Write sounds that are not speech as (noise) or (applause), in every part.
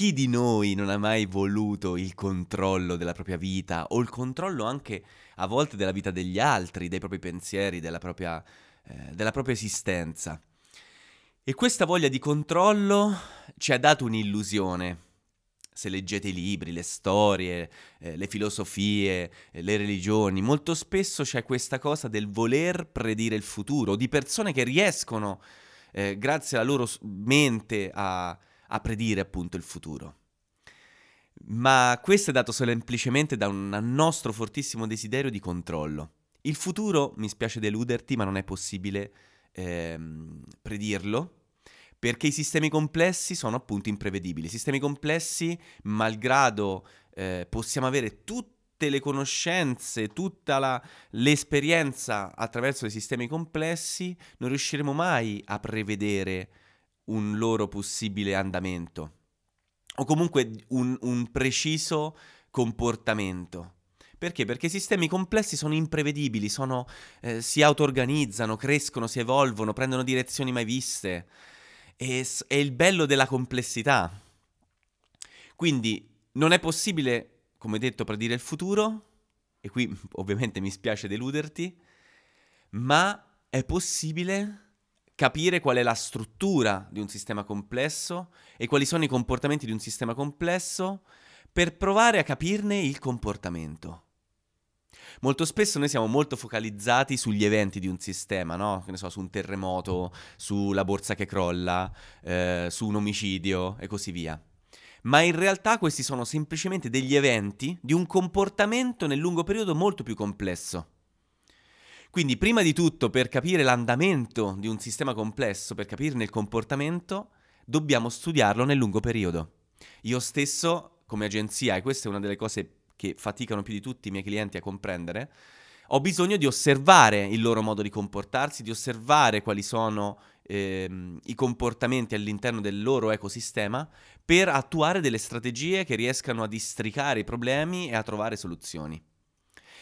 chi di noi non ha mai voluto il controllo della propria vita o il controllo anche a volte della vita degli altri, dei propri pensieri, della propria, eh, della propria esistenza? E questa voglia di controllo ci ha dato un'illusione. Se leggete i libri, le storie, eh, le filosofie, eh, le religioni, molto spesso c'è questa cosa del voler predire il futuro, di persone che riescono, eh, grazie alla loro mente, a, a predire appunto il futuro. Ma questo è dato semplicemente da un nostro fortissimo desiderio di controllo. Il futuro, mi spiace deluderti, ma non è possibile ehm, predirlo, perché i sistemi complessi sono appunto imprevedibili. I sistemi complessi, malgrado eh, possiamo avere tutte le conoscenze, tutta la, l'esperienza attraverso i sistemi complessi, non riusciremo mai a prevedere un loro possibile andamento o comunque un, un preciso comportamento. Perché? Perché i sistemi complessi sono imprevedibili, sono, eh, si auto-organizzano, crescono, si evolvono, prendono direzioni mai viste. E, è il bello della complessità. Quindi non è possibile, come detto, predire il futuro, e qui ovviamente mi spiace deluderti, ma è possibile capire qual è la struttura di un sistema complesso e quali sono i comportamenti di un sistema complesso per provare a capirne il comportamento. Molto spesso noi siamo molto focalizzati sugli eventi di un sistema, no? Che ne so, su un terremoto, sulla borsa che crolla, eh, su un omicidio e così via. Ma in realtà questi sono semplicemente degli eventi di un comportamento nel lungo periodo molto più complesso. Quindi, prima di tutto, per capire l'andamento di un sistema complesso, per capirne il comportamento, dobbiamo studiarlo nel lungo periodo. Io stesso, come agenzia, e questa è una delle cose che faticano più di tutti i miei clienti a comprendere, ho bisogno di osservare il loro modo di comportarsi, di osservare quali sono ehm, i comportamenti all'interno del loro ecosistema per attuare delle strategie che riescano a districare i problemi e a trovare soluzioni.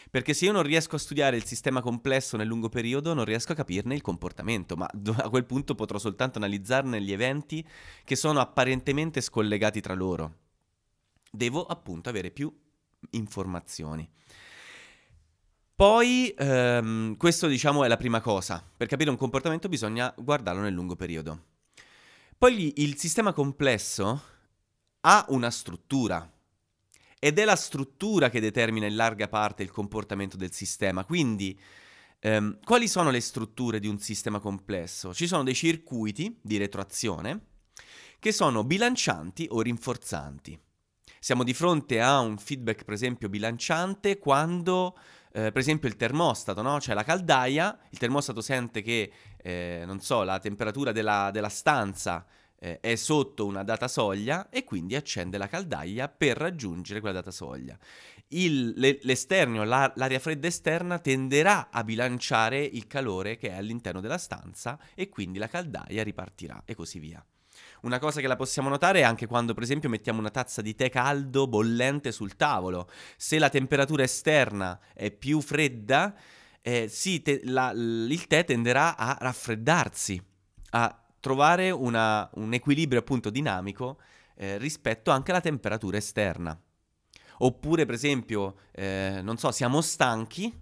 Perché se io non riesco a studiare il sistema complesso nel lungo periodo, non riesco a capirne il comportamento, ma (laughs) a quel punto potrò soltanto analizzarne gli eventi che sono apparentemente scollegati tra loro. Devo appunto avere più informazioni. Poi, ehm, questo diciamo è la prima cosa. Per capire un comportamento bisogna guardarlo nel lungo periodo. Poi il sistema complesso ha una struttura, ed è la struttura che determina in larga parte il comportamento del sistema. Quindi, ehm, quali sono le strutture di un sistema complesso? Ci sono dei circuiti di retroazione che sono bilancianti o rinforzanti. Siamo di fronte a un feedback, per esempio, bilanciante quando, eh, per esempio, il termostato, no? Cioè la caldaia, il termostato sente che, eh, non so, la temperatura della, della stanza eh, è sotto una data soglia e quindi accende la caldaia per raggiungere quella data soglia. Il, le, l'esterno, la, l'aria fredda esterna tenderà a bilanciare il calore che è all'interno della stanza e quindi la caldaia ripartirà e così via. Una cosa che la possiamo notare è anche quando, per esempio, mettiamo una tazza di tè caldo bollente sul tavolo. Se la temperatura esterna è più fredda, eh, sì, te, la, il tè tenderà a raffreddarsi, a trovare una, un equilibrio appunto dinamico eh, rispetto anche alla temperatura esterna. Oppure, per esempio, eh, non so, siamo stanchi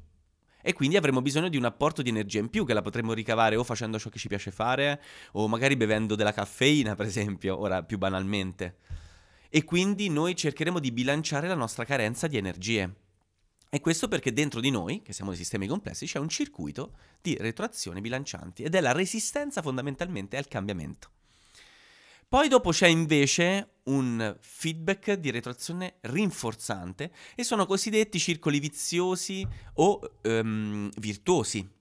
e quindi avremo bisogno di un apporto di energia in più che la potremo ricavare o facendo ciò che ci piace fare o magari bevendo della caffeina, per esempio, ora più banalmente. E quindi noi cercheremo di bilanciare la nostra carenza di energie. E questo perché dentro di noi, che siamo dei sistemi complessi, c'è un circuito di retroazione bilancianti ed è la resistenza fondamentalmente al cambiamento. Poi dopo c'è invece un feedback di retroazione rinforzante e sono cosiddetti circoli viziosi o um, virtuosi.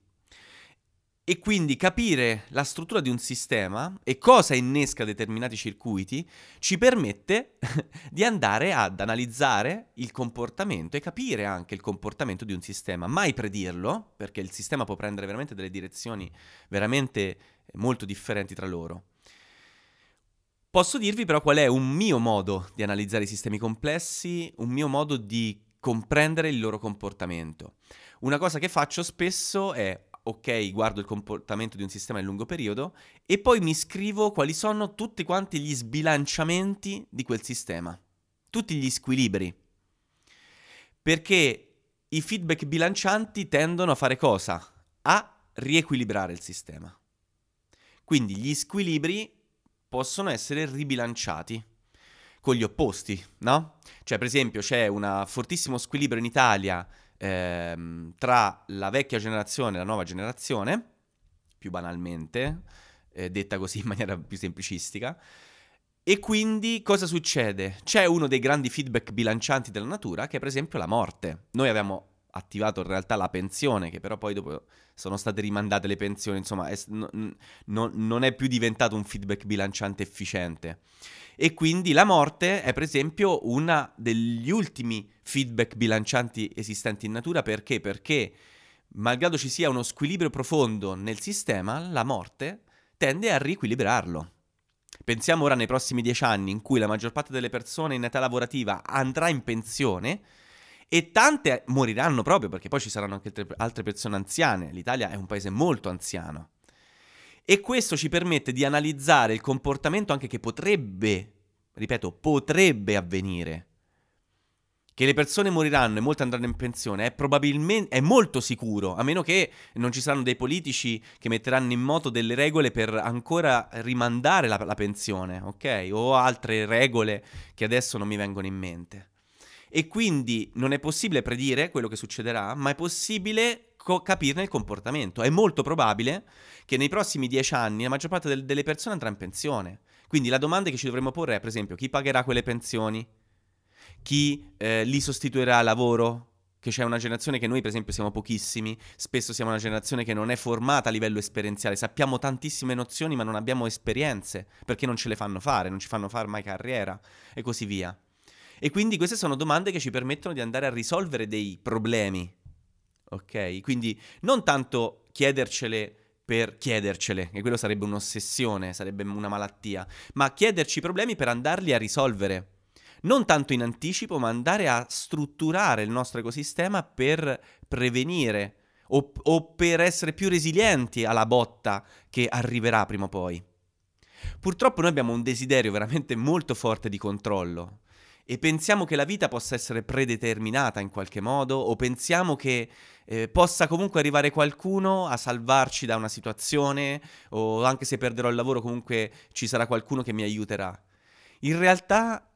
E quindi capire la struttura di un sistema e cosa innesca determinati circuiti ci permette (laughs) di andare ad analizzare il comportamento e capire anche il comportamento di un sistema. Mai predirlo, perché il sistema può prendere veramente delle direzioni veramente molto differenti tra loro. Posso dirvi però qual è un mio modo di analizzare i sistemi complessi, un mio modo di comprendere il loro comportamento. Una cosa che faccio spesso è ok, guardo il comportamento di un sistema nel lungo periodo e poi mi scrivo quali sono tutti quanti gli sbilanciamenti di quel sistema, tutti gli squilibri. Perché i feedback bilancianti tendono a fare cosa? A riequilibrare il sistema. Quindi gli squilibri possono essere ribilanciati con gli opposti, no? Cioè, per esempio, c'è un fortissimo squilibrio in Italia ehm, tra la vecchia generazione e la nuova generazione, più banalmente, eh, detta così (laughs) in maniera più semplicistica. E quindi cosa succede? C'è uno dei grandi feedback bilancianti della natura che è per esempio la morte. Noi abbiamo attivato in realtà la pensione, che però poi dopo sono state rimandate le pensioni, insomma è, no, no, non è più diventato un feedback bilanciante efficiente. E quindi la morte è per esempio uno degli ultimi feedback bilancianti esistenti in natura, perché? Perché malgrado ci sia uno squilibrio profondo nel sistema, la morte tende a riequilibrarlo. Pensiamo ora nei prossimi dieci anni in cui la maggior parte delle persone in età lavorativa andrà in pensione, e tante moriranno proprio perché poi ci saranno anche altre persone anziane. L'Italia è un paese molto anziano. E questo ci permette di analizzare il comportamento anche che potrebbe, ripeto, potrebbe avvenire. Che le persone moriranno e molte andranno in pensione è probabilmente, è molto sicuro, a meno che non ci saranno dei politici che metteranno in moto delle regole per ancora rimandare la, la pensione, ok? O altre regole che adesso non mi vengono in mente. E quindi non è possibile predire quello che succederà, ma è possibile co- capirne il comportamento. È molto probabile che nei prossimi dieci anni la maggior parte del- delle persone andrà in pensione. Quindi la domanda che ci dovremmo porre è, per esempio, chi pagherà quelle pensioni? Chi eh, li sostituirà al lavoro? Che c'è una generazione che noi, per esempio, siamo pochissimi, spesso siamo una generazione che non è formata a livello esperienziale, sappiamo tantissime nozioni ma non abbiamo esperienze, perché non ce le fanno fare, non ci fanno fare mai carriera e così via. E quindi queste sono domande che ci permettono di andare a risolvere dei problemi. Ok? Quindi non tanto chiedercele per chiedercele, che quello sarebbe un'ossessione, sarebbe una malattia, ma chiederci problemi per andarli a risolvere. Non tanto in anticipo, ma andare a strutturare il nostro ecosistema per prevenire o, o per essere più resilienti alla botta che arriverà prima o poi. Purtroppo noi abbiamo un desiderio veramente molto forte di controllo e pensiamo che la vita possa essere predeterminata in qualche modo o pensiamo che eh, possa comunque arrivare qualcuno a salvarci da una situazione o anche se perderò il lavoro comunque ci sarà qualcuno che mi aiuterà. In realtà,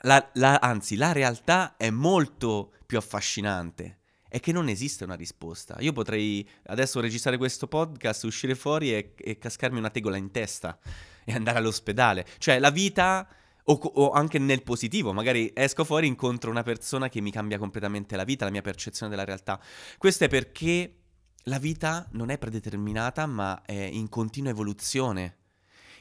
la, la, anzi, la realtà è molto più affascinante è che non esiste una risposta. Io potrei adesso registrare questo podcast, uscire fuori e, e cascarmi una tegola in testa e andare all'ospedale. Cioè, la vita o, o, anche nel positivo, magari esco fuori, incontro una persona che mi cambia completamente la vita, la mia percezione della realtà. Questo è perché la vita non è predeterminata, ma è in continua evoluzione.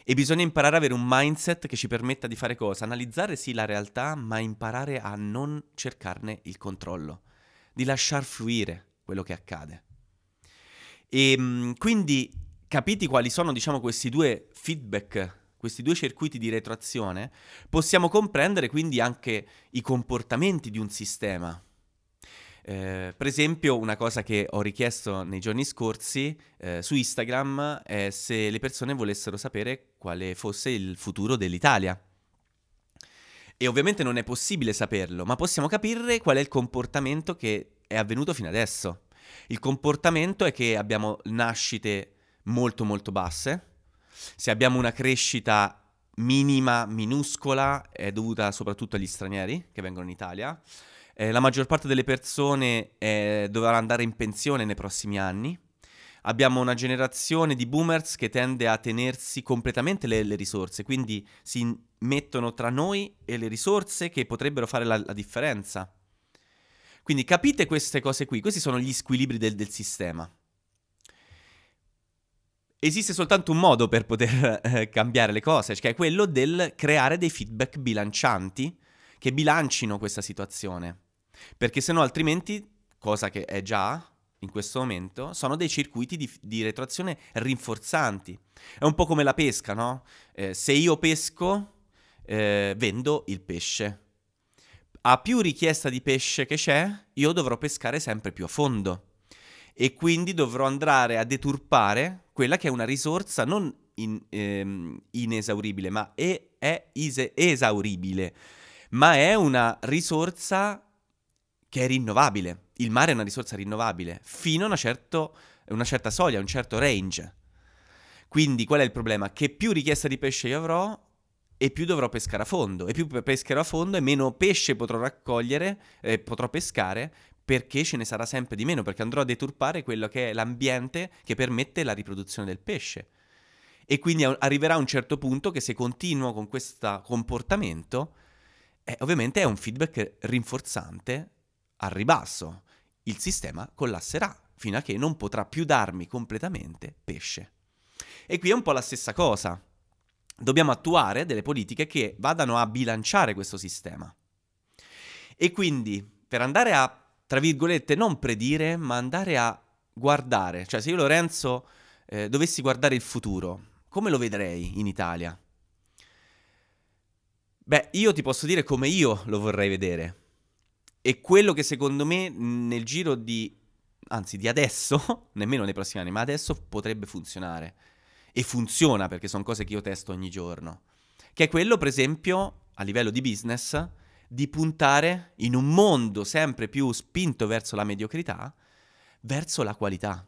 E bisogna imparare ad avere un mindset che ci permetta di fare cosa? Analizzare sì la realtà, ma imparare a non cercarne il controllo, di lasciar fluire quello che accade. E ehm, quindi capiti quali sono, diciamo, questi due feedback questi due circuiti di retroazione, possiamo comprendere quindi anche i comportamenti di un sistema. Eh, per esempio, una cosa che ho richiesto nei giorni scorsi eh, su Instagram è se le persone volessero sapere quale fosse il futuro dell'Italia. E ovviamente non è possibile saperlo, ma possiamo capire qual è il comportamento che è avvenuto fino adesso. Il comportamento è che abbiamo nascite molto molto basse, se abbiamo una crescita minima, minuscola, è dovuta soprattutto agli stranieri che vengono in Italia. Eh, la maggior parte delle persone eh, dovrà andare in pensione nei prossimi anni. Abbiamo una generazione di boomers che tende a tenersi completamente le, le risorse, quindi si mettono tra noi e le risorse che potrebbero fare la, la differenza. Quindi capite queste cose qui, questi sono gli squilibri del, del sistema esiste soltanto un modo per poter (laughs) eh, cambiare le cose, che è quello del creare dei feedback bilancianti che bilancino questa situazione. Perché se no altrimenti, cosa che è già in questo momento, sono dei circuiti di, di retroazione rinforzanti. È un po' come la pesca, no? Eh, se io pesco, eh, vendo il pesce. A più richiesta di pesce che c'è, io dovrò pescare sempre più a fondo. e quindi dovrò andare a deturpare quella che è una risorsa non in, ehm, inesauribile, ma è, è ise- esauribile, ma è una risorsa che è rinnovabile. Il mare è una risorsa rinnovabile fino a una, certo, una certa soglia, un certo range. Quindi qual è il problema? Che più richiesta di pesce io avrò e più dovrò pescare a fondo. E più pescherò a fondo e meno pesce potrò raccogliere, eh, potrò pescare, perché ce ne sarà sempre di meno, perché andrò a deturpare quello che è l'ambiente che permette la riproduzione del pesce. E quindi arriverà un certo punto che se continuo con questo comportamento, eh, ovviamente è un feedback rinforzante al ribasso. Il sistema collasserà fino a che non potrà più darmi completamente pesce. E qui è un po' la stessa cosa. Dobbiamo attuare delle politiche che vadano a bilanciare questo sistema. E quindi, per andare a tra virgolette, non predire, ma andare a guardare. Cioè, se io Lorenzo eh, dovessi guardare il futuro, come lo vedrei in Italia? Beh, io ti posso dire come io lo vorrei vedere. E quello che secondo me nel giro di, anzi di adesso, (laughs) nemmeno nei prossimi anni, ma adesso potrebbe funzionare. E funziona perché sono cose che io testo ogni giorno. Che è quello, per esempio, a livello di business, di puntare in un mondo sempre più spinto verso la mediocrità, verso la qualità.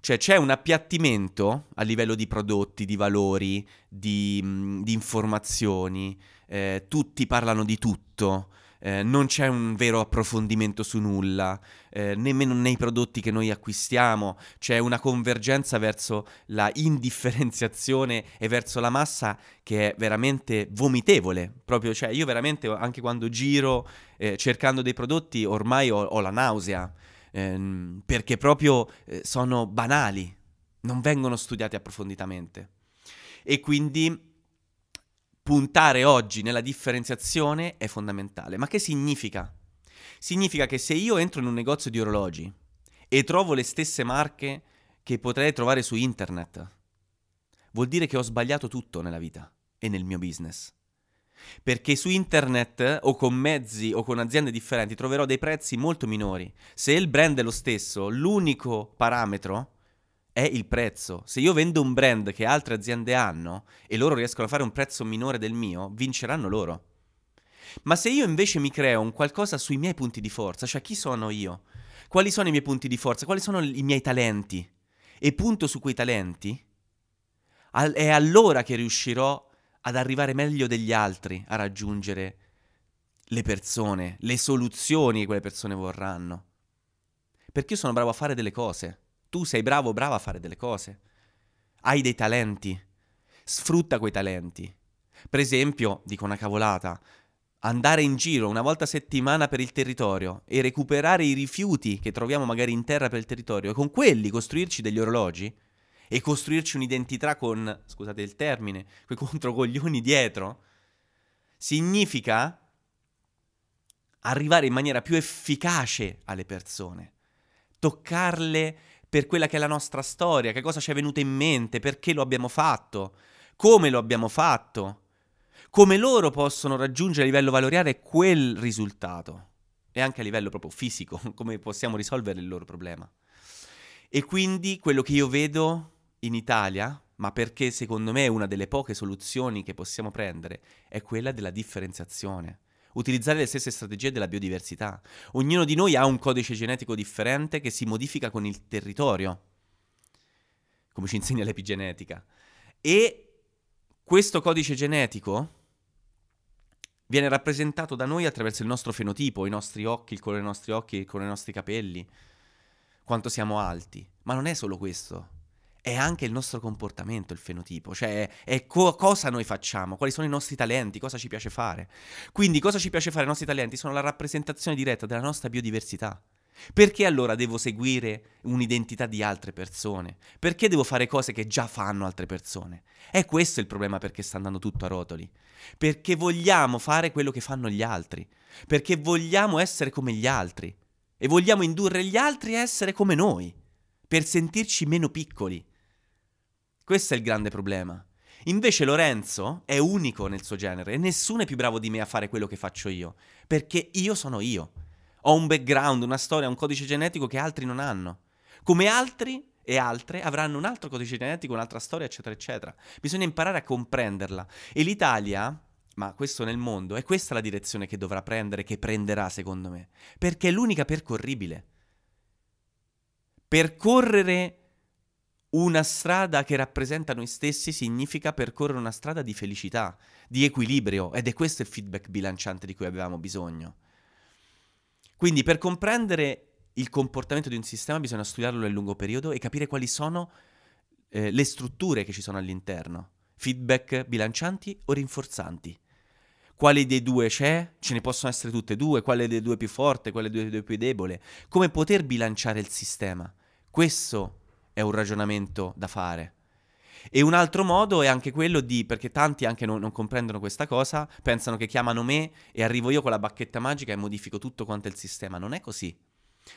Cioè c'è un appiattimento a livello di prodotti, di valori, di, di informazioni, eh, tutti parlano di tutto, eh, non c'è un vero approfondimento su nulla, eh, nemmeno nei prodotti che noi acquistiamo, c'è una convergenza verso la indifferenziazione e verso la massa che è veramente vomitevole. Proprio, cioè, io veramente anche quando giro eh, cercando dei prodotti ormai ho, ho la nausea, ehm, perché proprio eh, sono banali, non vengono studiati approfonditamente. E quindi puntare oggi nella differenziazione è fondamentale. Ma che significa? Significa che se io entro in un negozio di orologi e trovo le stesse marche che potrei trovare su internet, vuol dire che ho sbagliato tutto nella vita e nel mio business. Perché su internet o con mezzi o con aziende differenti troverò dei prezzi molto minori. Se il brand è lo stesso, l'unico parametro è il prezzo. Se io vendo un brand che altre aziende hanno e loro riescono a fare un prezzo minore del mio, vinceranno loro. Ma se io invece mi creo un qualcosa sui miei punti di forza, cioè chi sono io? Quali sono i miei punti di forza? Quali sono i miei talenti? E punto su quei talenti, è allora che riuscirò ad arrivare meglio degli altri a raggiungere le persone, le soluzioni che quelle persone vorranno. Perché io sono bravo a fare delle cose tu sei bravo o brava a fare delle cose. Hai dei talenti. Sfrutta quei talenti. Per esempio, dico una cavolata, andare in giro una volta a settimana per il territorio e recuperare i rifiuti che troviamo magari in terra per il territorio e con quelli costruirci degli orologi e costruirci un'identità con, scusate il termine, quei (laughs) controcoglioni dietro, significa arrivare in maniera più efficace alle persone, toccarle per quella che è la nostra storia, che cosa ci è venuto in mente, perché lo abbiamo fatto, come lo abbiamo fatto, come loro possono raggiungere a livello valoriale quel risultato e anche a livello proprio fisico, (laughs) come possiamo risolvere il loro problema. E quindi quello che io vedo in Italia, ma perché secondo me è una delle poche soluzioni che possiamo prendere, è quella della differenziazione utilizzare le stesse strategie della biodiversità. Ognuno di noi ha un codice genetico differente che si modifica con il territorio, come ci insegna l'epigenetica. E questo codice genetico viene rappresentato da noi attraverso il nostro fenotipo, i nostri occhi, il colore dei nostri occhi, il colore dei nostri capelli, quanto siamo alti. Ma non è solo questo è anche il nostro comportamento, il fenotipo, cioè è co- cosa noi facciamo, quali sono i nostri talenti, cosa ci piace fare. Quindi cosa ci piace fare i nostri talenti sono la rappresentazione diretta della nostra biodiversità. Perché allora devo seguire un'identità di altre persone? Perché devo fare cose che già fanno altre persone? È questo il problema perché sta andando tutto a rotoli. Perché vogliamo fare quello che fanno gli altri. Perché vogliamo essere come gli altri. E vogliamo indurre gli altri a essere come noi. Per sentirci meno piccoli. Questo è il grande problema. Invece Lorenzo è unico nel suo genere e nessuno è più bravo di me a fare quello che faccio io, perché io sono io. Ho un background, una storia, un codice genetico che altri non hanno. Come altri e altre avranno un altro codice genetico, un'altra storia, eccetera, eccetera. Bisogna imparare a comprenderla. E l'Italia, ma questo nel mondo, è questa la direzione che dovrà prendere, che prenderà secondo me, perché è l'unica percorribile. Percorrere una strada che rappresenta noi stessi significa percorrere una strada di felicità, di equilibrio, ed è questo il feedback bilanciante di cui avevamo bisogno. Quindi per comprendere il comportamento di un sistema bisogna studiarlo nel lungo periodo e capire quali sono eh, le strutture che ci sono all'interno. Feedback bilancianti o rinforzanti. Quale dei due c'è? Ce ne possono essere tutte e due. Quale dei due è più forte? Quale dei due è più debole? Come poter bilanciare il sistema? Questo è un ragionamento da fare. E un altro modo è anche quello di, perché tanti anche non, non, comprendono questa cosa, pensano che chiamano me e arrivo io con la bacchetta magica e modifico tutto quanto il sistema. Non è così.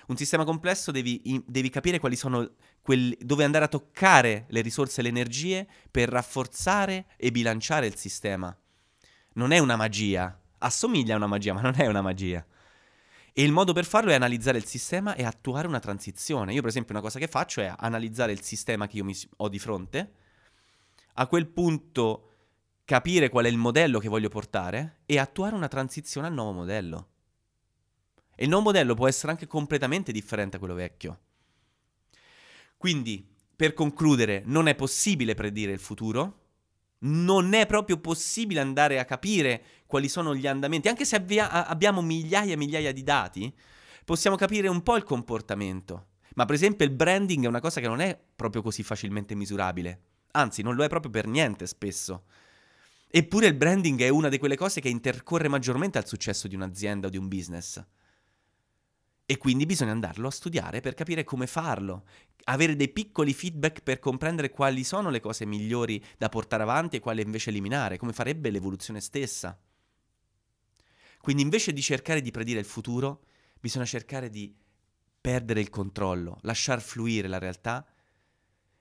Un sistema complesso devi, devi capire quali sono quelli, dove andare a toccare le risorse e le energie per rafforzare e bilanciare il sistema. Non è una magia, assomiglia a una magia, ma non è una magia. E il modo per farlo è analizzare il sistema e attuare una transizione. Io, per esempio, una cosa che faccio è analizzare il sistema che io ho di fronte, a quel punto capire qual è il modello che voglio portare e attuare una transizione al nuovo modello. E il nuovo modello può essere anche completamente differente da quello vecchio. Quindi, per concludere, non è possibile predire il futuro, non è proprio possibile andare a capire quali sono gli andamenti, anche se avvia- abbiamo migliaia e migliaia di dati, possiamo capire un po' il comportamento. Ma per esempio il branding è una cosa che non è proprio così facilmente misurabile, anzi non lo è proprio per niente spesso. Eppure il branding è una di quelle cose che intercorre maggiormente al successo di un'azienda o di un business. E quindi bisogna andarlo a studiare per capire come farlo, avere dei piccoli feedback per comprendere quali sono le cose migliori da portare avanti e quali invece eliminare, come farebbe l'evoluzione stessa. Quindi invece di cercare di predire il futuro, bisogna cercare di perdere il controllo, lasciar fluire la realtà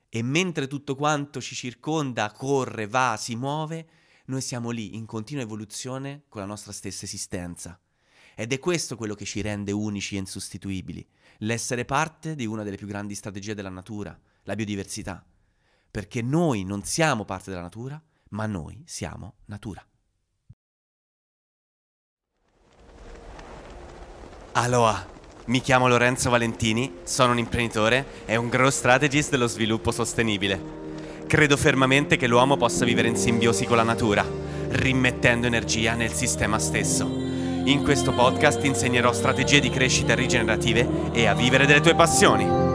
e mentre tutto quanto ci circonda corre, va, si muove, noi siamo lì in continua evoluzione con la nostra stessa esistenza. Ed è questo quello che ci rende unici e insostituibili, l'essere parte di una delle più grandi strategie della natura, la biodiversità. Perché noi non siamo parte della natura, ma noi siamo natura. Aloha, mi chiamo Lorenzo Valentini, sono un imprenditore e un growth strategist dello sviluppo sostenibile. Credo fermamente che l'uomo possa vivere in simbiosi con la natura, rimettendo energia nel sistema stesso in questo podcast insegnerò strategie di crescita rigenerative e a vivere delle tue passioni.